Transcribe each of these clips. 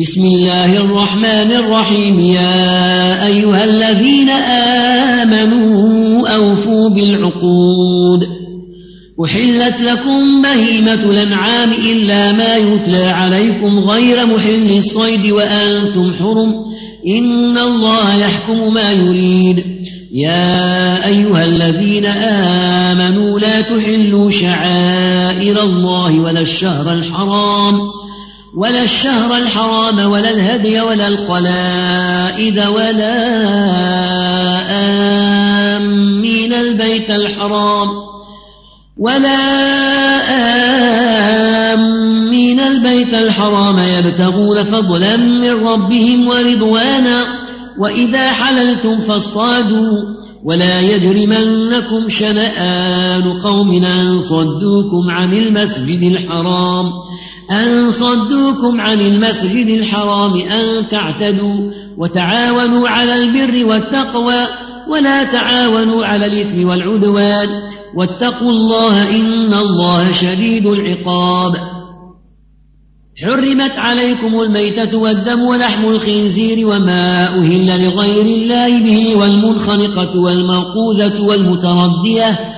بسم الله الرحمن الرحيم. يا أيها الذين آمنوا أوفوا بالعقود. أحلت لكم بهيمة الأنعام إلا ما يتلى عليكم غير محل الصيد وأنتم حرم. إن الله يحكم ما يريد. يا أيها الذين آمنوا لا تحلوا شعائر الله ولا الشهر الحرام. ولا الشهر الحرام ولا الهدي ولا القلائد ولا آمين البيت الحرام ولا آمين البيت الحرام يبتغون فضلا من ربهم ورضوانا وإذا حللتم فاصطادوا ولا يجرمنكم شنآن قوم أن صدوكم عن المسجد الحرام أن صدوكم عن المسجد الحرام أن تعتدوا وتعاونوا على البر والتقوى ولا تعاونوا على الإثم والعدوان واتقوا الله إن الله شديد العقاب. حرمت عليكم الميتة والدم ولحم الخنزير وما أهل لغير الله به والمنخنقة والموقوذة والمتردية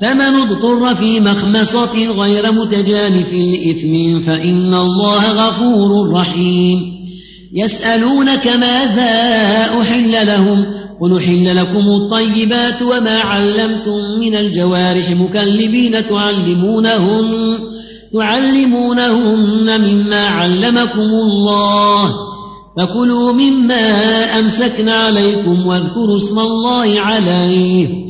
فمن اضطر في مخمصة غير متجانف لإثم فإن الله غفور رحيم. يسألونك ماذا أحل لهم؟ قل أحل لكم الطيبات وما علمتم من الجوارح مكلبين تعلمونهن تعلمونهن مما علمكم الله. فكلوا مما أمسكن عليكم واذكروا اسم الله عليه.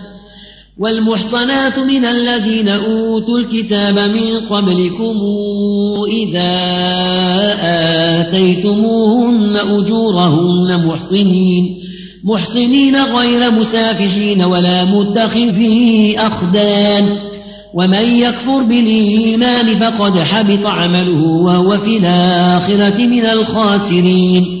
والمحصنات من الذين أوتوا الكتاب من قبلكم إذا آتيتموهن أجورهن محصنين محصنين غير مسافحين ولا متخذي أخدان. ومن يكفر بالإيمان فقد حبط عمله وهو في الآخرة من الخاسرين.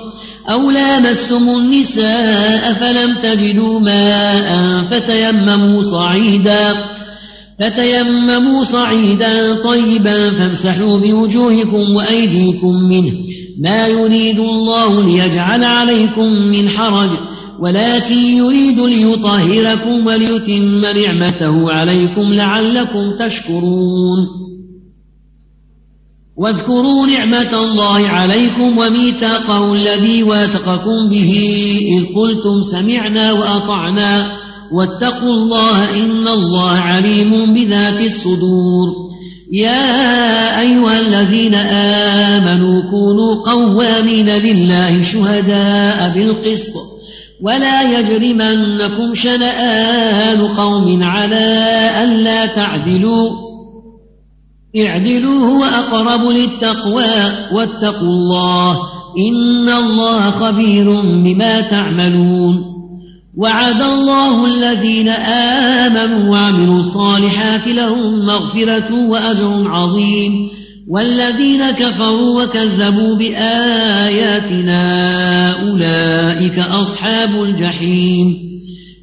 أو لامستم النساء فلم تجدوا ماء فتيمموا صعيدا فتيمموا صعيدا طيبا فامسحوا بوجوهكم وأيديكم منه. ما يريد الله ليجعل عليكم من حرج ولكن يريد ليطهركم وليتم نعمته عليكم لعلكم تشكرون. واذكروا نعمة الله عليكم وميثاقه الذي واثقكم به إذ قلتم سمعنا وأطعنا واتقوا الله إن الله عليم بذات الصدور. يا أيها الذين آمنوا كونوا قوامين لله شهداء بالقسط ولا يجرمنكم شنآن قوم على ألا تعدلوا اعدلوا هو أقرب للتقوى واتقوا الله إن الله خبير بما تعملون. وعد الله الذين آمنوا وعملوا الصالحات لهم مغفرة وأجر عظيم. والذين كفروا وكذبوا بآياتنا أولئك أصحاب الجحيم.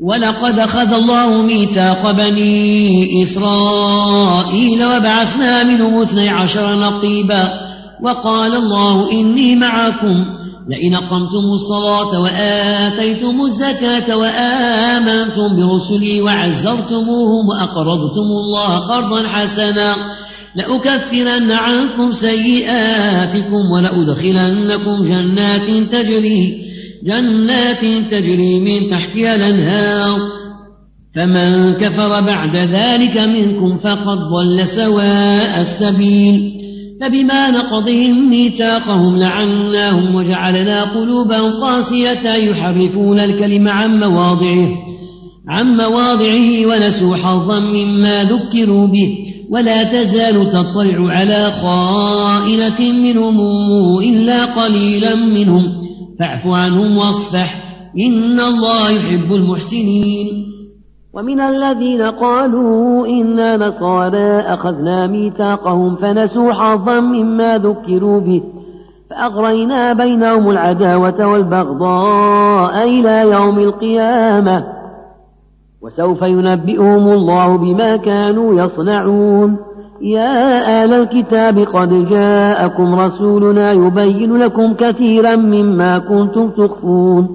ولقد أخذ الله ميثاق بني إسرائيل وبعثنا منهم اثني عشر نقيبا وقال الله إني معكم لئن أقمتم الصلاة وآتيتم الزكاة وآمنتم برسلي وعزرتموهم وأقرضتم الله قرضا حسنا لأكفرن عنكم سيئاتكم ولأدخلنكم جنات تجري جنات تجري من تحتها الأنهار. فمن كفر بعد ذلك منكم فقد ضل سواء السبيل. فبما نقضهم ميثاقهم لعناهم وجعلنا قلوبا قاسية يحرفون الكلم عن مواضعه. عن مواضعه ونسوا حظا مما ذكروا به. ولا تزال تطلع على خائنة منهم إلا قليلا منهم. فاعف عنهم واصفح. إن الله يحب المحسنين. ومن الذين قالوا إنا نصارى أخذنا ميثاقهم فنسوا حظا مما ذكروا به. فأغرينا بينهم العداوة والبغضاء إلى يوم القيامة. وسوف ينبئهم الله بما كانوا يصنعون. يا آل الكتاب قد جاءكم رسولنا يبين لكم كثيرا مما كنتم تخفون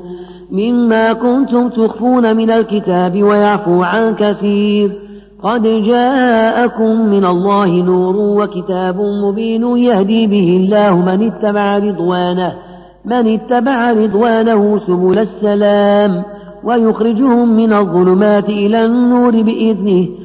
مما كنتم تخفون من الكتاب ويعفو عن كثير. قد جاءكم من الله نور وكتاب مبين يهدي به الله من اتبع رضوانه من اتبع رضوانه سبل السلام ويخرجهم من الظلمات إلى النور بإذنه.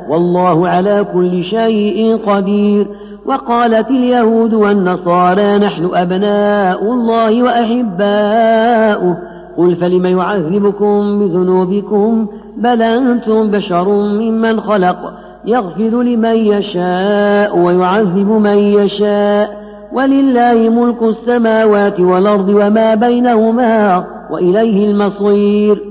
والله على كل شيء قدير. وقالت اليهود والنصارى نحن أبناء الله وأحباؤه. قل فلم يعذبكم بذنوبكم؟ بل أنتم بشر ممن خلق. يغفر لمن يشاء ويعذب من يشاء. ولله ملك السماوات والأرض وما بينهما وإليه المصير.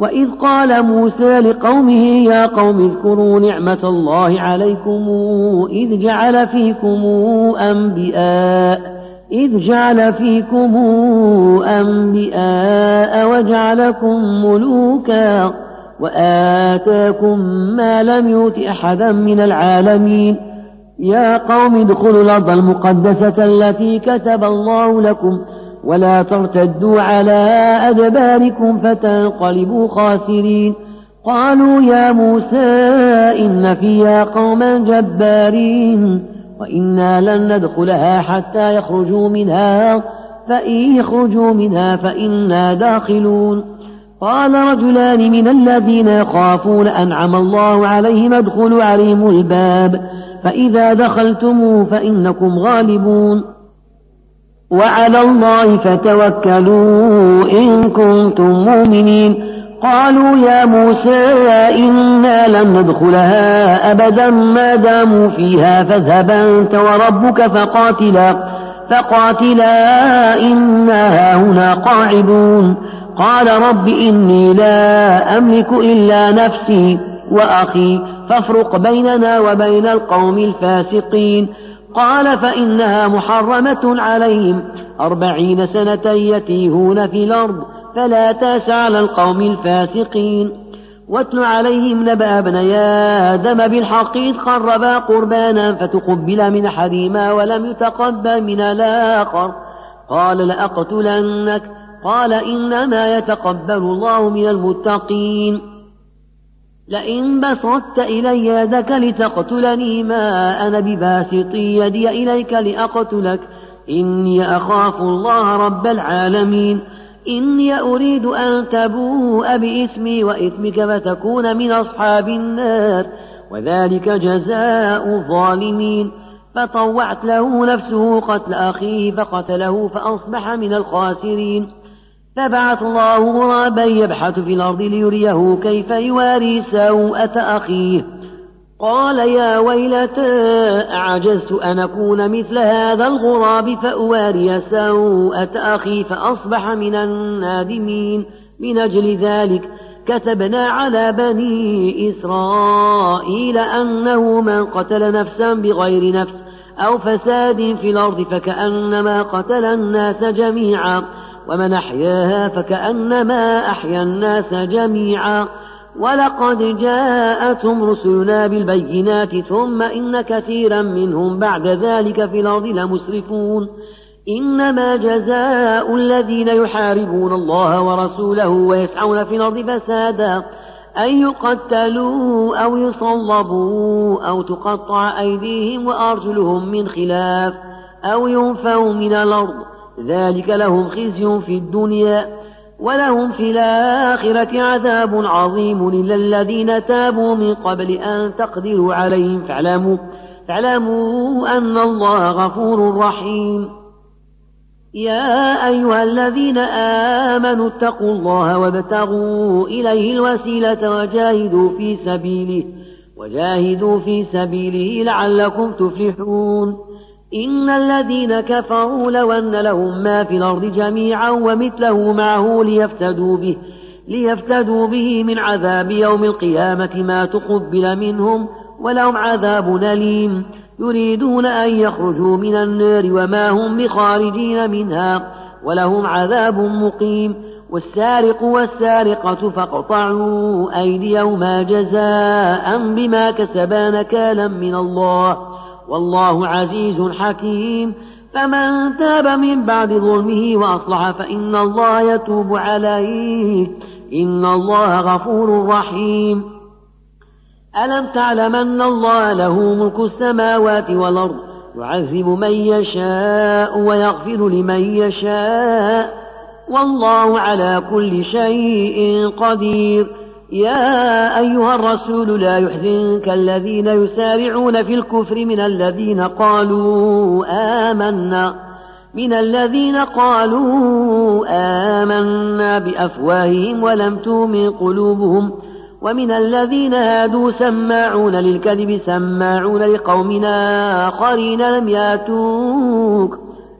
وإذ قال موسى لقومه يا قوم اذكروا نعمة الله عليكم إذ جعل فيكم أنبياء إذ جعل فيكم أنبياء وجعلكم ملوكا وآتاكم ما لم يؤت أحدا من العالمين. يا قوم ادخلوا الأرض المقدسة التي كتب الله لكم ولا ترتدوا على أدباركم فتنقلبوا خاسرين. قالوا يا موسى إن فيها قوما جبارين وإنا لن ندخلها حتى يخرجوا منها فإن يخرجوا منها فإنا داخلون. قال رجلان من الذين يخافون أنعم الله عليهم ادخلوا عليهم الباب فإذا دخلتموه فإنكم غالبون. وعلى الله فتوكلوا إن كنتم مؤمنين. قالوا يا موسى إنا لن ندخلها أبدا ما داموا فيها فاذهب أنت وربك فقاتلا فقاتلا إنا هنا قاعدون. قال رب إني لا أملك إلا نفسي وأخي فافرق بيننا وبين القوم الفاسقين. قال فإنها محرمة عليهم. أربعين سنة يتيهون في الأرض فلا تأس على القوم الفاسقين. واتل عليهم نبأ ابني آدم بالحق إذ قربا قربانا فتقبل من أحدهما ولم يتقبل من الآخر. قال لأقتلنك قال إنما يتقبل الله من المتقين. لئن بسطت إلي يدك لتقتلني ما أنا بباسط يدي إليك لأقتلك. إني أخاف الله رب العالمين. إني أريد أن تبوء بإثمي وإثمك فتكون من أصحاب النار. وذلك جزاء الظالمين. فطوعت له نفسه قتل أخيه فقتله فأصبح من الخاسرين. فبعث الله غرابا يبحث في الأرض ليريه كيف يواري سوءة أخيه. قال يا ويلتى أعجزت أن أكون مثل هذا الغراب فأواري سوءة أخي فأصبح من النادمين. من أجل ذلك كتبنا على بني إسرائيل أنه من قتل نفسا بغير نفس أو فساد في الأرض فكأنما قتل الناس جميعا. ومن أحياها فكأنما أحيا الناس جميعا. ولقد جاءتهم رسلنا بالبينات ثم إن كثيرا منهم بعد ذلك في الأرض لمسرفون. إنما جزاء الذين يحاربون الله ورسوله ويسعون في الأرض فسادا. أن يقتلوا أو يصلبوا أو تقطع أيديهم وأرجلهم من خلاف أو ينفوا من الأرض. ذلك لهم خزي في الدنيا ولهم في الآخرة عذاب عظيم إلا الذين تابوا من قبل أن تقدروا عليهم. فاعلموا, فاعلموا أن الله غفور رحيم. يا أيها الذين آمنوا اتقوا الله وابتغوا إليه الوسيلة وجاهدوا في سبيله وجاهدوا في سبيله لعلكم تفلحون. إن الذين كفروا لو أن لهم ما في الأرض جميعا ومثله معه ليفتدوا به ليفتدوا به من عذاب يوم القيامة ما تقبل منهم ولهم عذاب أليم. يريدون أن يخرجوا من النار وما هم بخارجين منها ولهم عذاب مقيم. والسارق والسارقة فاقطعوا أيديهما جزاء بما كسبا نكالا من الله. والله عزيز حكيم. فمن تاب من بعد ظلمه وأصلح فإن الله يتوب عليه. إن الله غفور رحيم. ألم تعلم أن الله له ملك السماوات والأرض؟ يعذب من يشاء ويغفر لمن يشاء. والله على كل شيء قدير. يا أيها الرسول لا يحزنك الذين يسارعون في الكفر من الذين قالوا آمنا من الذين قالوا آمنا بأفواههم ولم تؤمن قلوبهم ومن الذين هادوا سماعون للكذب سماعون لقوم آخرين لم ياتوك.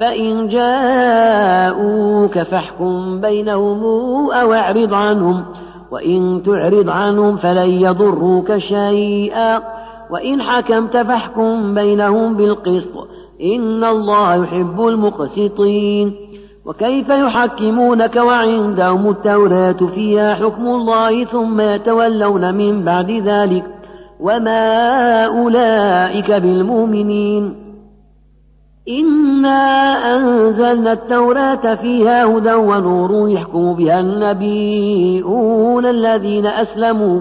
فإن جاءوك فاحكم بينهم أو أعرض عنهم وإن تعرض عنهم فلن يضروك شيئا. وإن حكمت فاحكم بينهم بالقسط إن الله يحب المقسطين. وكيف يحكمونك وعندهم التوراة فيها حكم الله ثم يتولون من بعد ذلك؟ وما أولئك بالمؤمنين. إنا أنزلنا التوراة فيها هدى ونور يحكم بها النبيون الذين أسلموا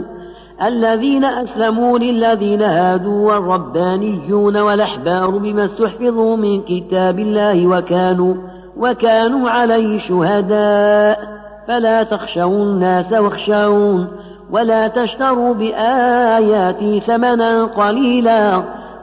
الذين أسلموا للذين هادوا والربانيون والأحبار بما استحفظوا من كتاب الله وكانوا وكانوا عليه شهداء. فلا تخشوا الناس واخشون ولا تشتروا بآياتي ثمنا قليلا.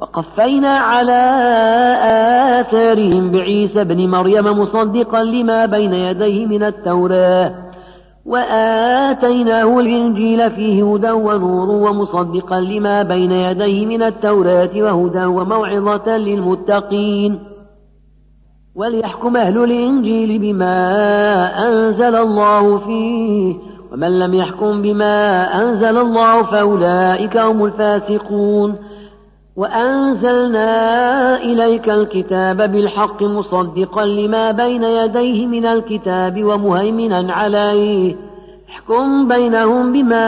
وقفينا على آثارهم بعيسى بن مريم مصدقا لما بين يديه من التوراة. وآتيناه الإنجيل فيه هدى ونور ومصدقا لما بين يديه من التوراة وهدى وموعظة للمتقين. وليحكم أهل الإنجيل بما أنزل الله فيه. ومن لم يحكم بما أنزل الله فأولئك هم الفاسقون. وأنزلنا إليك الكتاب بالحق مصدقا لما بين يديه من الكتاب ومهيمنا عليه. احكم بينهم بما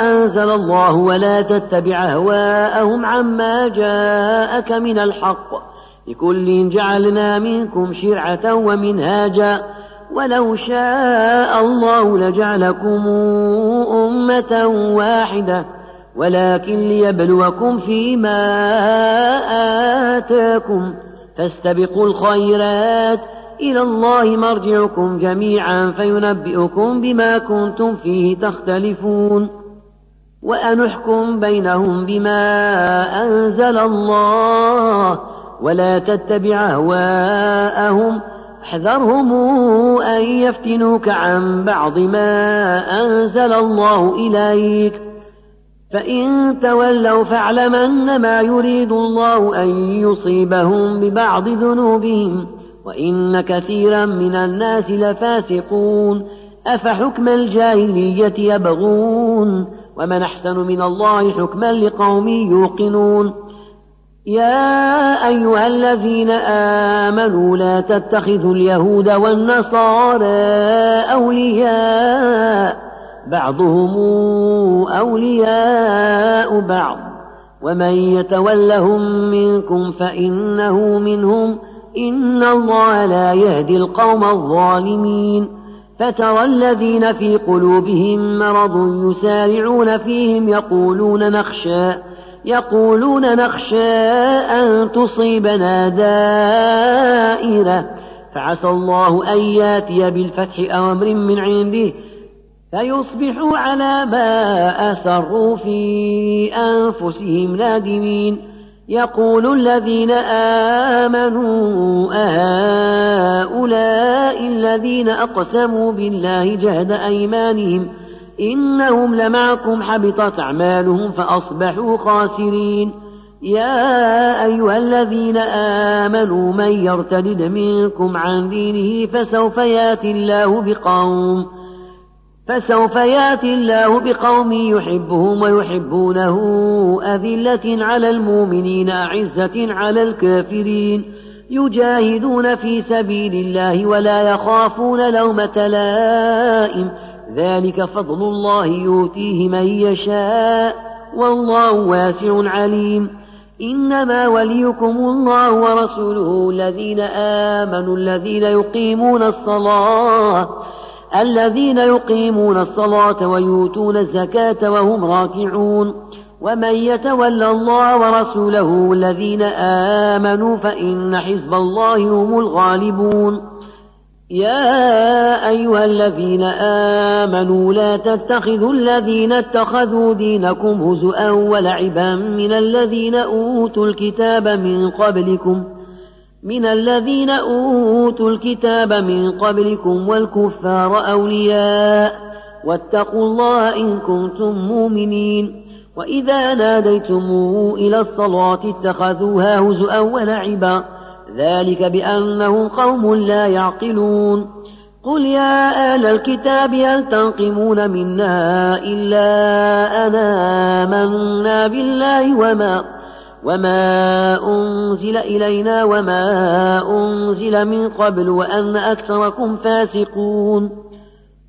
أنزل الله ولا تتبع أهواءهم عما جاءك من الحق. لكل جعلنا منكم شرعة ومنهاجا. ولو شاء الله لجعلكم أمة واحدة. ولكن ليبلوكم فيما آتاكم فاستبقوا الخيرات إلى الله مرجعكم جميعا فينبئكم بما كنتم فيه تختلفون وأنحكم بينهم بما أنزل الله ولا تتبع أهواءهم احذرهم أن يفتنوك عن بعض ما أنزل الله إليك فإن تولوا فاعلم أنما يريد الله أن يصيبهم ببعض ذنوبهم وإن كثيرا من الناس لفاسقون. أفحكم الجاهلية يبغون؟ ومن أحسن من الله حكما لقوم يوقنون. يا أيها الذين آمنوا لا تتخذوا اليهود والنصارى أولياء. بعضهم أولياء بعض. ومن يتولهم منكم فإنه منهم. إن الله لا يهدي القوم الظالمين. فترى الذين في قلوبهم مرض يسارعون فيهم يقولون نخشى. يقولون نخشى أن تصيبنا دائرة. فعسى الله أن يأتي بالفتح أو أمر من عنده. فيصبحوا على ما أسروا في أنفسهم نادمين. يقول الذين آمنوا أهؤلاء الذين أقسموا بالله جهد أيمانهم إنهم لمعكم حبطت أعمالهم فأصبحوا خاسرين. يا أيها الذين آمنوا من يرتد منكم عن دينه فسوف يأتي الله بقوم فسوف ياتي الله بقوم يحبهم ويحبونه أذلة على المؤمنين أعزة على الكافرين. يجاهدون في سبيل الله ولا يخافون لومة لائم. ذلك فضل الله يؤتيه من يشاء والله واسع عليم. إنما وليكم الله ورسوله الذين آمنوا الذين يقيمون الصلاة. الذين يقيمون الصلاة ويؤتون الزكاة وهم راكعون. ومن يتولى الله ورسوله الذين آمنوا فإن حزب الله هم الغالبون. يا أيها الذين آمنوا لا تتخذوا الذين اتخذوا دينكم هزؤا ولعبا من الذين أوتوا الكتاب من قبلكم من الذين أوتوا الكتاب من قبلكم والكفار أولياء واتقوا الله إن كنتم مؤمنين وإذا ناديتم إلى الصلاة اتخذوها هزؤا ولعبا ذلك بأنهم قوم لا يعقلون قل يا أهل الكتاب هل تنقمون منا إلا أنا آمنا بالله وما وما أنزل إلينا وما أنزل من قبل وأن أكثركم فاسقون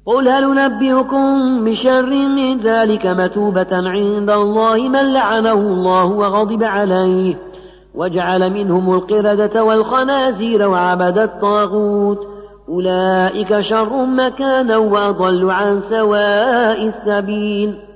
قل هل نبئكم بشر من ذلك مثوبة عند الله من لعنه الله وغضب عليه وجعل منهم القردة والخنازير وعبد الطاغوت أولئك شر مكانا وأضل عن سواء السبيل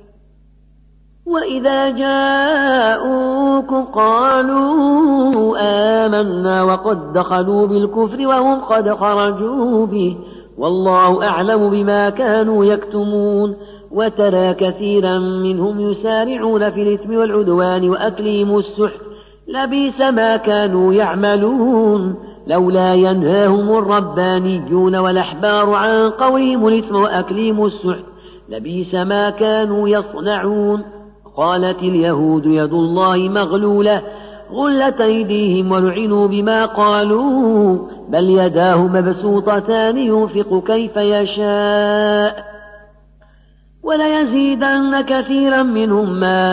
وإذا جاءوكم قالوا آمنا وقد دخلوا بالكفر وهم قد خرجوا به. والله أعلم بما كانوا يكتمون. وترى كثيرا منهم يسارعون في الإثم والعدوان وأكلهم السحت. لبيس ما كانوا يعملون. لولا ينهاهم الربانيون والأحبار عن قولهم الإثم وأكلهم السحت. لبيس ما كانوا يصنعون. قالت اليهود يد الله مغلولة غلت أيديهم ولعنوا بما قالوا بل يداه مبسوطتان ينفق كيف يشاء. وليزيدن كثيرا منهم ما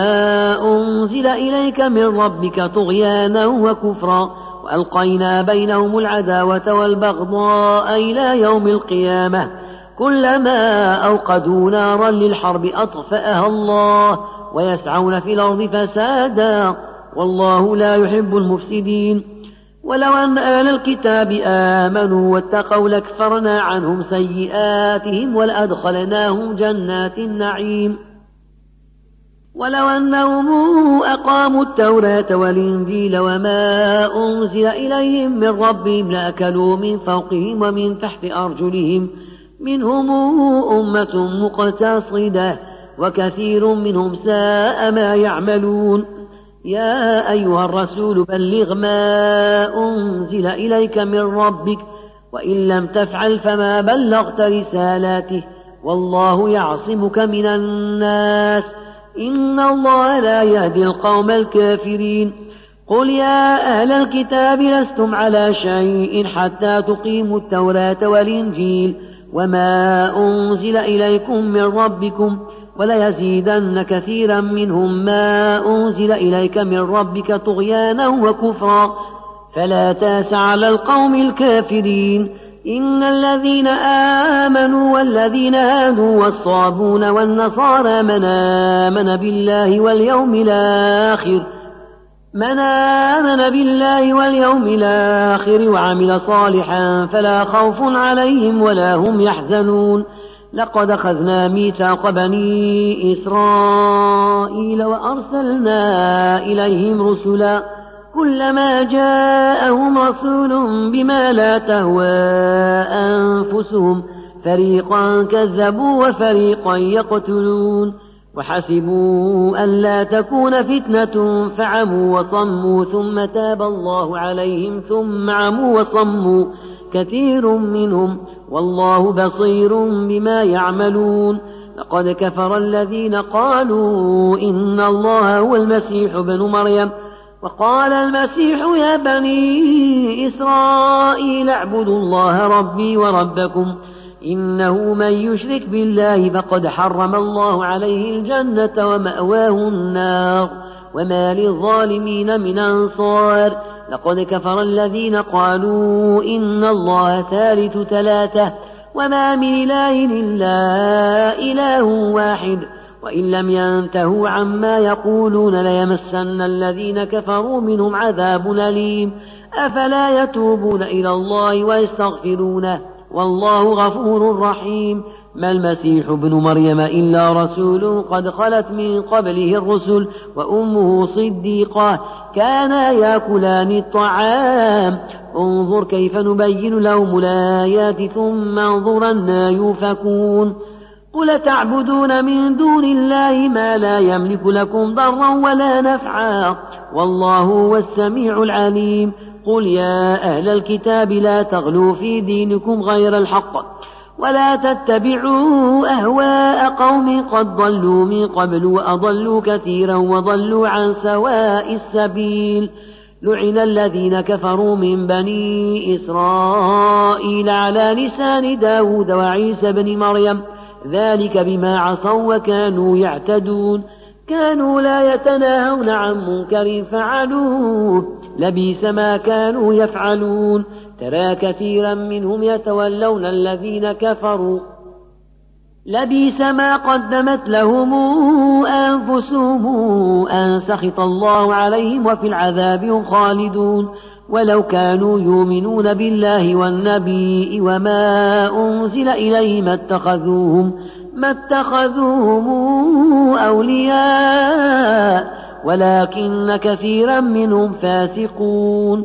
أنزل إليك من ربك طغيانا وكفرا وألقينا بينهم العداوة والبغضاء إلى يوم القيامة كلما أوقدوا نارا للحرب أطفأها الله. ويسعون في الأرض فسادا والله لا يحب المفسدين. ولو أن أهل الكتاب آمنوا واتقوا لكفرنا عنهم سيئاتهم ولأدخلناهم جنات النعيم. ولو أنهم أقاموا التوراة والإنجيل وما أنزل إليهم من ربهم لأكلوا من فوقهم ومن تحت أرجلهم منهم أمة مقتصدة. وكثير منهم ساء ما يعملون. يا أيها الرسول بلغ ما أنزل إليك من ربك وإن لم تفعل فما بلغت رسالاته. والله يعصمك من الناس. إن الله لا يهدي القوم الكافرين. قل يا أهل الكتاب لستم على شيء حتى تقيموا التوراة والإنجيل وما أنزل إليكم من ربكم. وليزيدن كثيرا منهم ما أنزل إليك من ربك طغيانا وكفرا. فلا تأس على القوم الكافرين. إن الذين آمنوا والذين هادوا والصابون والنصارى من آمن بالله واليوم الآخر من آمن بالله واليوم الآخر وعمل صالحا فلا خوف عليهم ولا هم يحزنون. لقد أخذنا ميثاق بني إسرائيل وأرسلنا إليهم رسلا كلما جاءهم رسول بما لا تهوى أنفسهم فريقا كذبوا وفريقا يقتلون وحسبوا أن لا تكون فتنة فعموا وصموا ثم تاب الله عليهم ثم عموا وصموا كثير منهم والله بصير بما يعملون. لقد كفر الذين قالوا إن الله هو المسيح بن مريم. وقال المسيح يا بني إسرائيل اعبدوا الله ربي وربكم. إنه من يشرك بالله فقد حرم الله عليه الجنة ومأواه النار. وما للظالمين من أنصار. لقد كفر الذين قالوا إن الله ثالث ثلاثة وما من إله إلا إله واحد وإن لم ينتهوا عما يقولون ليمسن الذين كفروا منهم عذاب أليم. أفلا يتوبون إلى الله ويستغفرونه؟ والله غفور رحيم. ما المسيح ابن مريم إلا رسول قد خلت من قبله الرسل وأمه صديقة. كانا ياكلان الطعام. انظر كيف نبين لهم الآيات ثم انظر أنا يوفكون. قل تعبدون من دون الله ما لا يملك لكم ضرا ولا نفعا؟ والله هو السميع العليم. قل يا أهل الكتاب لا تغلوا في دينكم غير الحق. ولا تتبعوا أهواء قوم قد ضلوا من قبل وأضلوا كثيرا وضلوا عن سواء السبيل. لعن الذين كفروا من بني إسرائيل على لسان داود وعيسى بن مريم. ذلك بما عصوا وكانوا يعتدون. كانوا لا يتناهون عن منكر فعلوه. لبيس ما كانوا يفعلون. ترى كثيرا منهم يتولون الذين كفروا. لبيس ما قدمت لهم أنفسهم أن سخط الله عليهم وفي العذاب هم خالدون. ولو كانوا يؤمنون بالله والنبي وما أنزل إليه ما اتخذوهم ما اتخذوهم أولياء. ولكن كثيرا منهم فاسقون.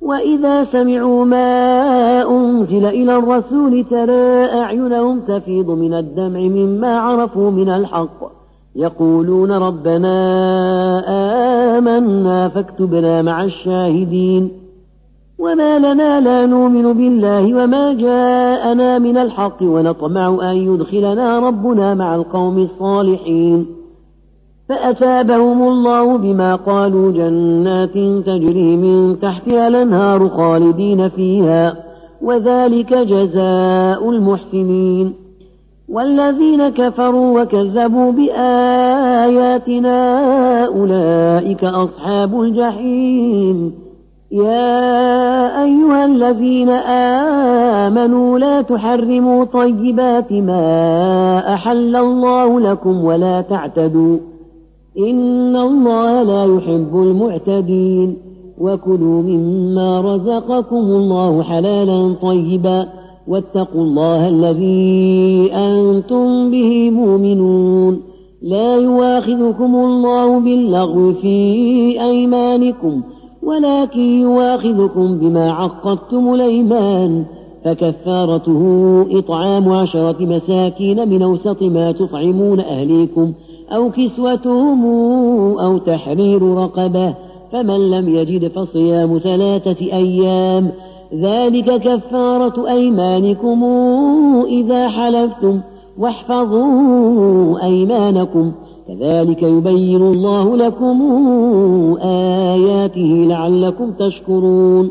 وإذا سمعوا ما أنزل إلى الرسول ترى أعينهم تفيض من الدمع مما عرفوا من الحق. يقولون ربنا آمنا فاكتبنا مع الشاهدين. وما لنا لا نؤمن بالله وما جاءنا من الحق ونطمع أن يدخلنا ربنا مع القوم الصالحين. فأثابهم الله بما قالوا جنات تجري من تحتها الأنهار خالدين فيها وذلك جزاء المحسنين. والذين كفروا وكذبوا بآياتنا أولئك أصحاب الجحيم. يا أيها الذين آمنوا لا تحرموا طيبات ما أحل الله لكم ولا تعتدوا. إن الله لا يحب المعتدين وكلوا مما رزقكم الله حلالا طيبا واتقوا الله الذي أنتم به مؤمنون لا يواخذكم الله باللغو في أيمانكم ولكن يواخذكم بما عقدتم الأيمان فكفارته إطعام عشرة مساكين من أوسط ما تطعمون أهليكم أو كسوتهم أو تحرير رقبة فمن لم يجد فصيام ثلاثة أيام ذلك كفارة أيمانكم إذا حلفتم واحفظوا أيمانكم كذلك يبين الله لكم آياته لعلكم تشكرون.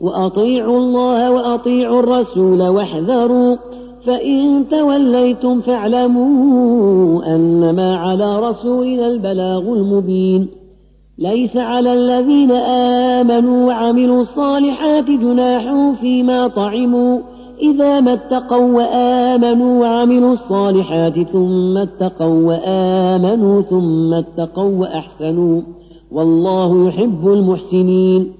وأطيعوا الله وأطيعوا الرسول واحذروا فإن توليتم فاعلموا أنما على رسولنا البلاغ المبين. ليس على الذين آمنوا وعملوا الصالحات جناح فيما طعموا إذا ما اتقوا وآمنوا وعملوا الصالحات ثم اتقوا وآمنوا ثم اتقوا وأحسنوا والله يحب المحسنين.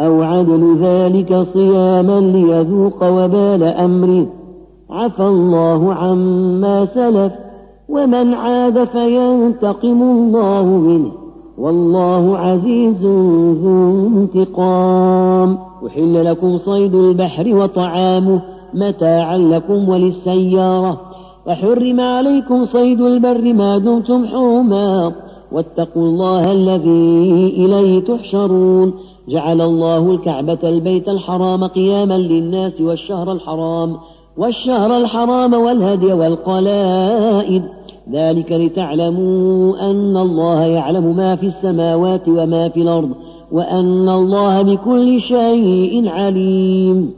أو عدل ذلك صياما ليذوق وبال أمره. عفى الله عما سلف ومن عاد فينتقم الله منه. والله عزيز ذو انتقام. أحل لكم صيد البحر وطعامه متاعا لكم وللسيارة. وحرم عليكم صيد البر ما دمتم حوما. واتقوا الله الذي إليه تحشرون. جعل الله الكعبة البيت الحرام قياما للناس والشهر الحرام والشهر الحرام والهدي والقلائد. ذلك لتعلموا أن الله يعلم ما في السماوات وما في الأرض وأن الله بكل شيء عليم.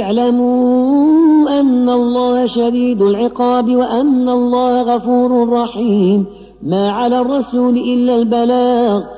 اعلموا أن الله شديد العقاب وأن الله غفور رحيم. ما على الرسول إلا البلاغ.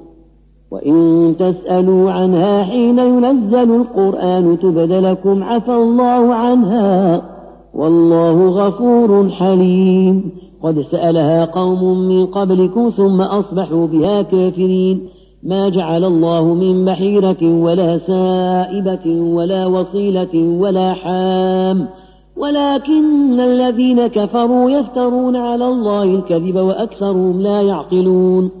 وإن تسألوا عنها حين ينزل القرآن تبد لكم عفى الله عنها والله غفور حليم. قد سألها قوم من قبلكم ثم أصبحوا بها كافرين. ما جعل الله من بحيرة ولا سائبة ولا وصيلة ولا حام. ولكن الذين كفروا يفترون على الله الكذب وأكثرهم لا يعقلون.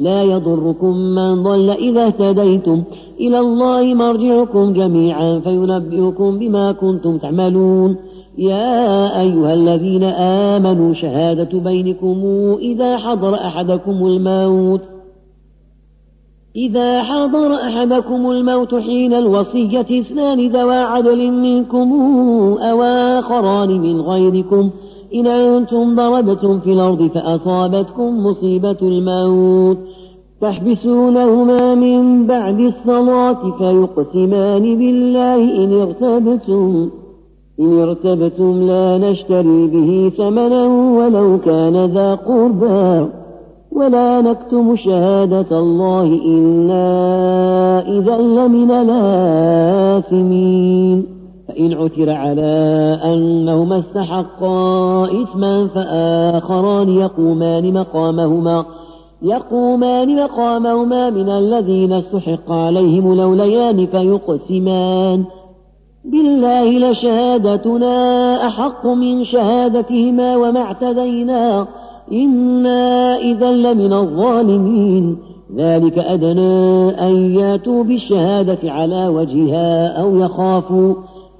لا يضركم من ضل إذا اهتديتم. إلى الله مرجعكم جميعا فينبئكم بما كنتم تعملون. يا أيها الذين آمنوا شهادة بينكم إذا حضر أحدكم الموت. إذا حضر أحدكم الموت حين الوصية اثنان ذوى عدل منكم أو آخران من غيركم. إن أنتم ضربتم في الأرض فأصابتكم مصيبة الموت تحبسونهما من بعد الصلاة فيقسمان بالله إن ارتبتم إن ارتبتم لا نشتري به ثمنا ولو كان ذا قربى. ولا نكتم شهادة الله إنا إذا لمن الآثمين. فإن عثر على أنهما استحقا إثما فآخران يقومان مقامهما يقومان مقامهما من الذين استحق عليهم لوليان فيقسمان. بالله لشهادتنا أحق من شهادتهما وما اعتدينا إنا إذا لمن الظالمين. ذلك أدنى أن ياتوا بالشهادة على وجهها أو يخافوا.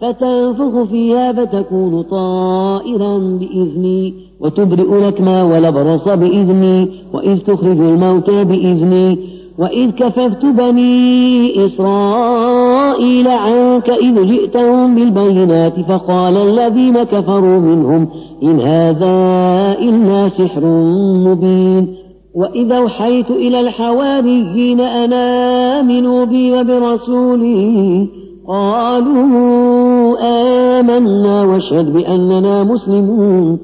فتنفخ فيها فتكون طائرا بإذني وتبرئ لكما ولبرص بإذني وإذ تخرج الموتى بإذني وإذ كففت بني إسرائيل عنك إذ جئتهم بالبينات فقال الذين كفروا منهم إن هذا إلا سحر مبين. وإذا أوحيت إلى الحواريين أن آمنوا بي وبرسولي قالوا آمنا واشهد بأننا مسلمون.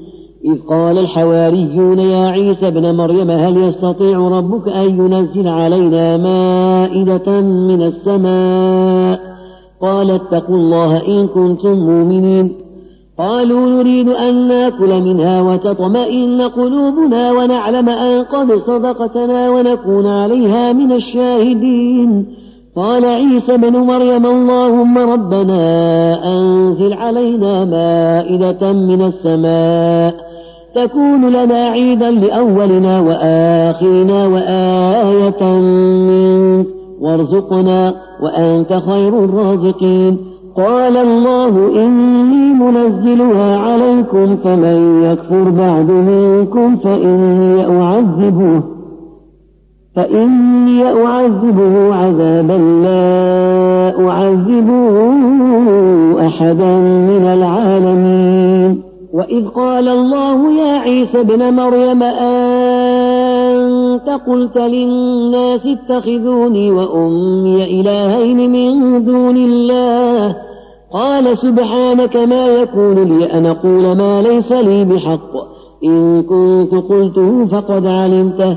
إذ قال الحواريون يا عيسى ابن مريم هل يستطيع ربك أن ينزل علينا مائدة من السماء؟ قال اتقوا الله إن كنتم مؤمنين. قالوا نريد أن نأكل منها وتطمئن قلوبنا ونعلم أن قد صدقتنا ونكون عليها من الشاهدين. قال عيسى بن مريم اللهم ربنا أنزل علينا مائدة من السماء تكون لنا عيدا لأولنا وآخرنا وآية منك وارزقنا وأنت خير الرازقين قال الله إني منزلها عليكم فمن يكفر بعد منكم فإني أعذبه فإني أعذبه عذابا لا أعذبه أحدا من العالمين. وإذ قال الله يا عيسى ابن مريم أنت قلت للناس اتخذوني وأمي إلهين من دون الله. قال سبحانك ما يكون لي أن أقول ما ليس لي بحق. إن كنت قلته فقد علمته.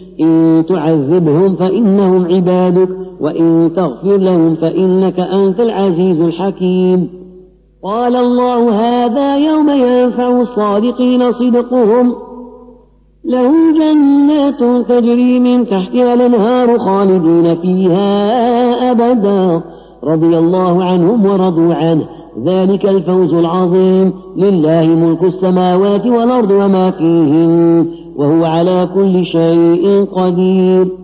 إن تعذبهم فإنهم عبادك وإن تغفر لهم فإنك أنت العزيز الحكيم. قال الله هذا يوم ينفع الصادقين صدقهم. لهم جنات تجري من تحتها الأنهار خالدين فيها أبدا. رضي الله عنهم ورضوا عنه. ذلك الفوز العظيم. لله ملك السماوات والأرض وما فيهن. وهو على كل شيء قدير.